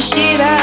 she that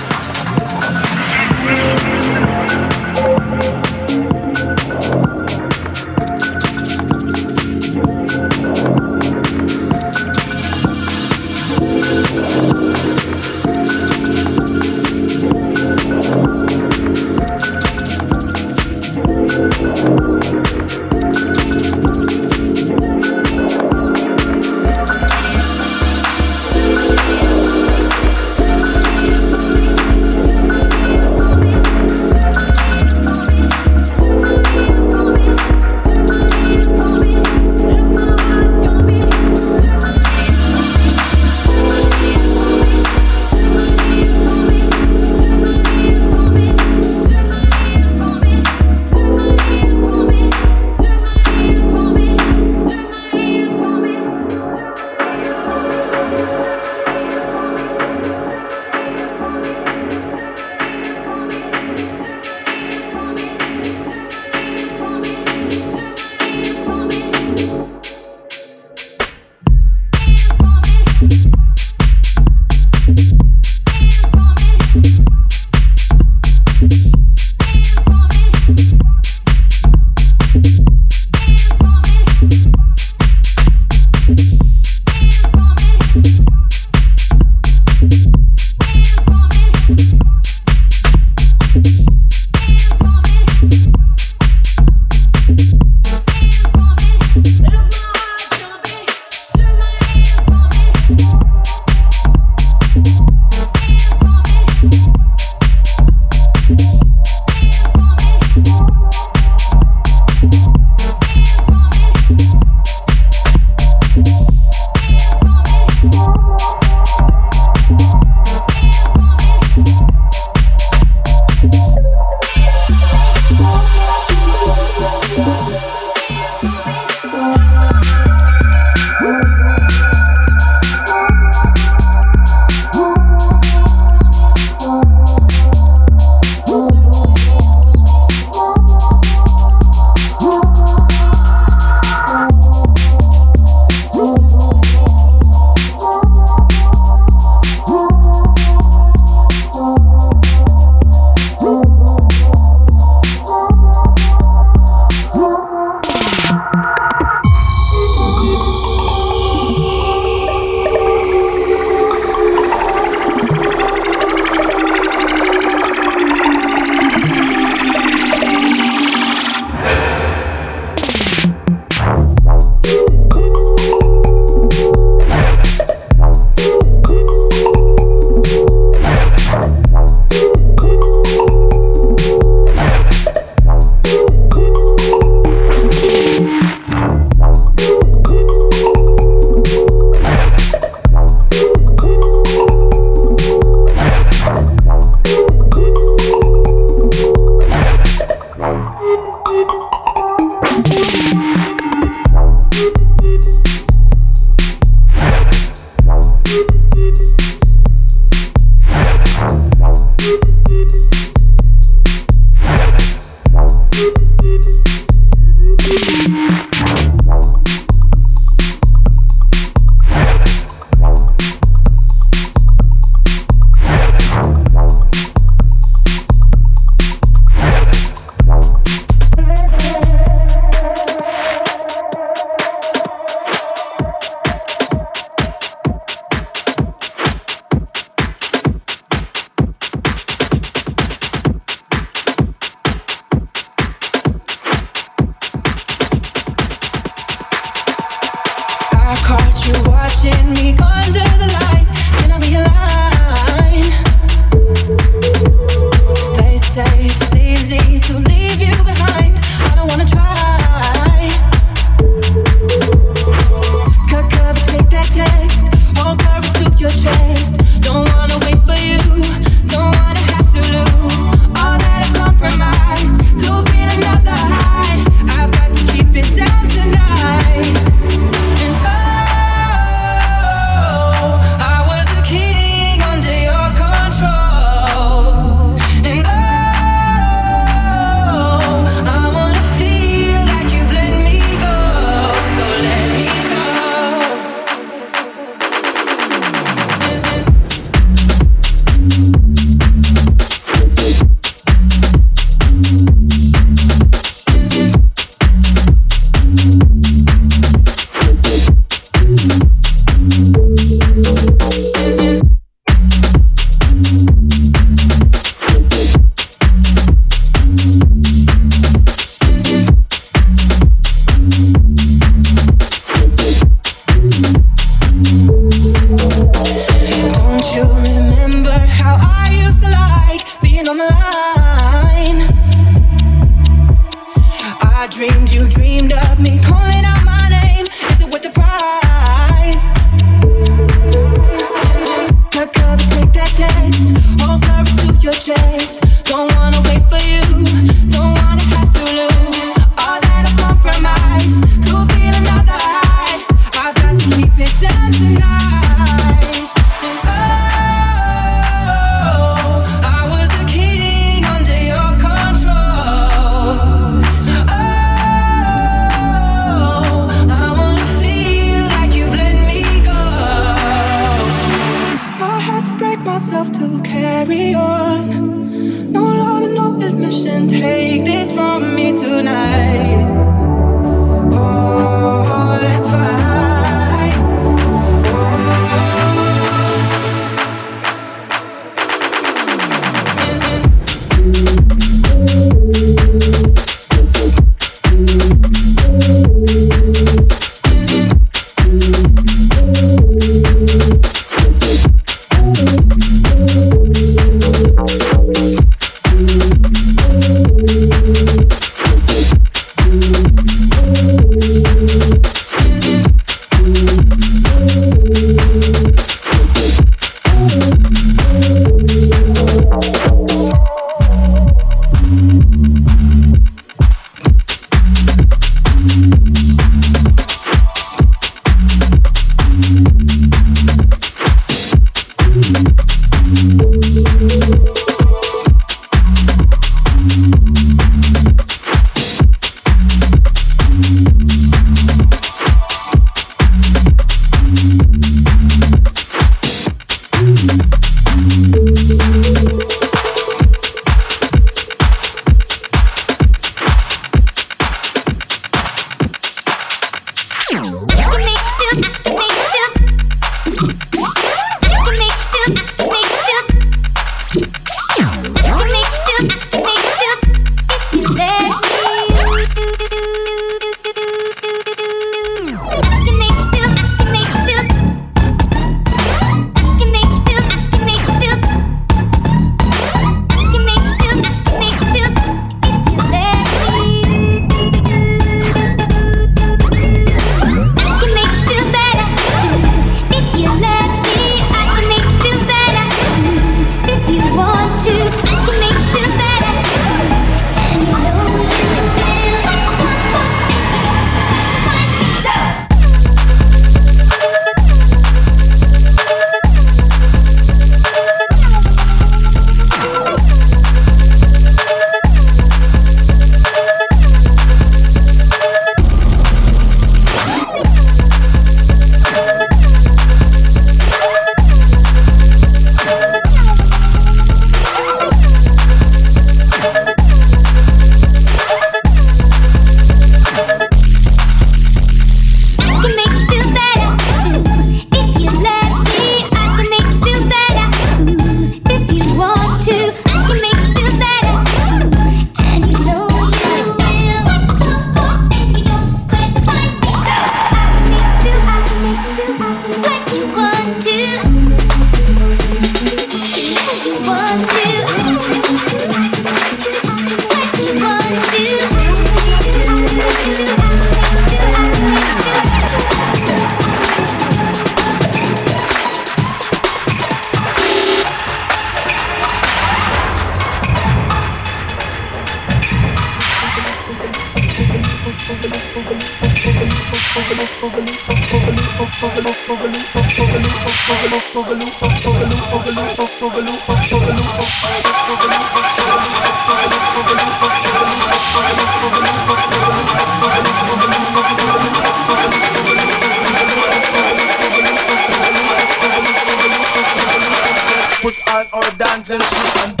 Put on our dancing shoes and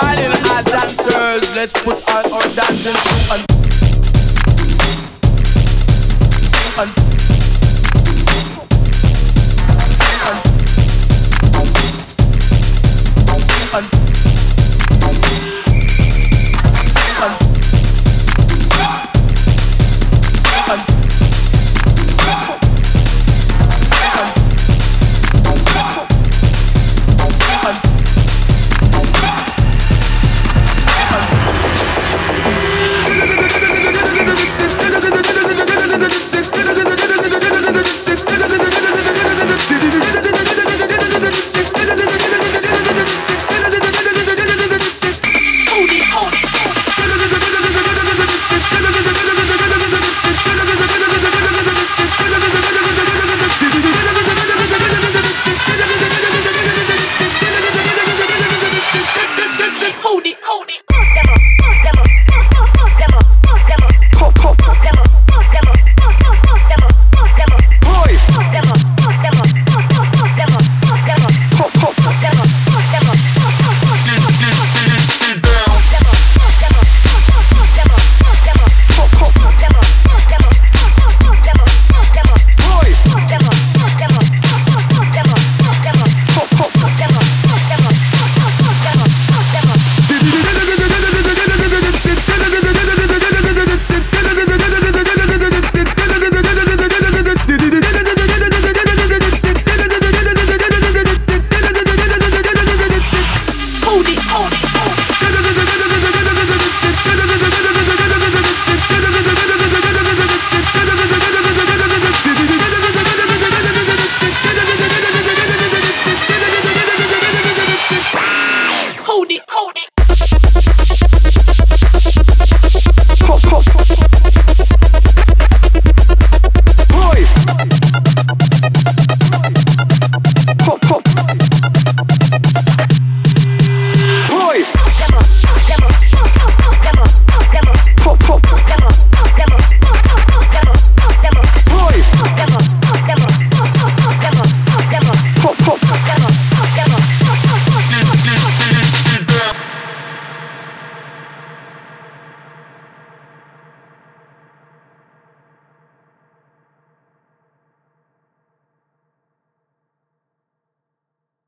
Calling our dancers, let's put all our dancing shoes on. on.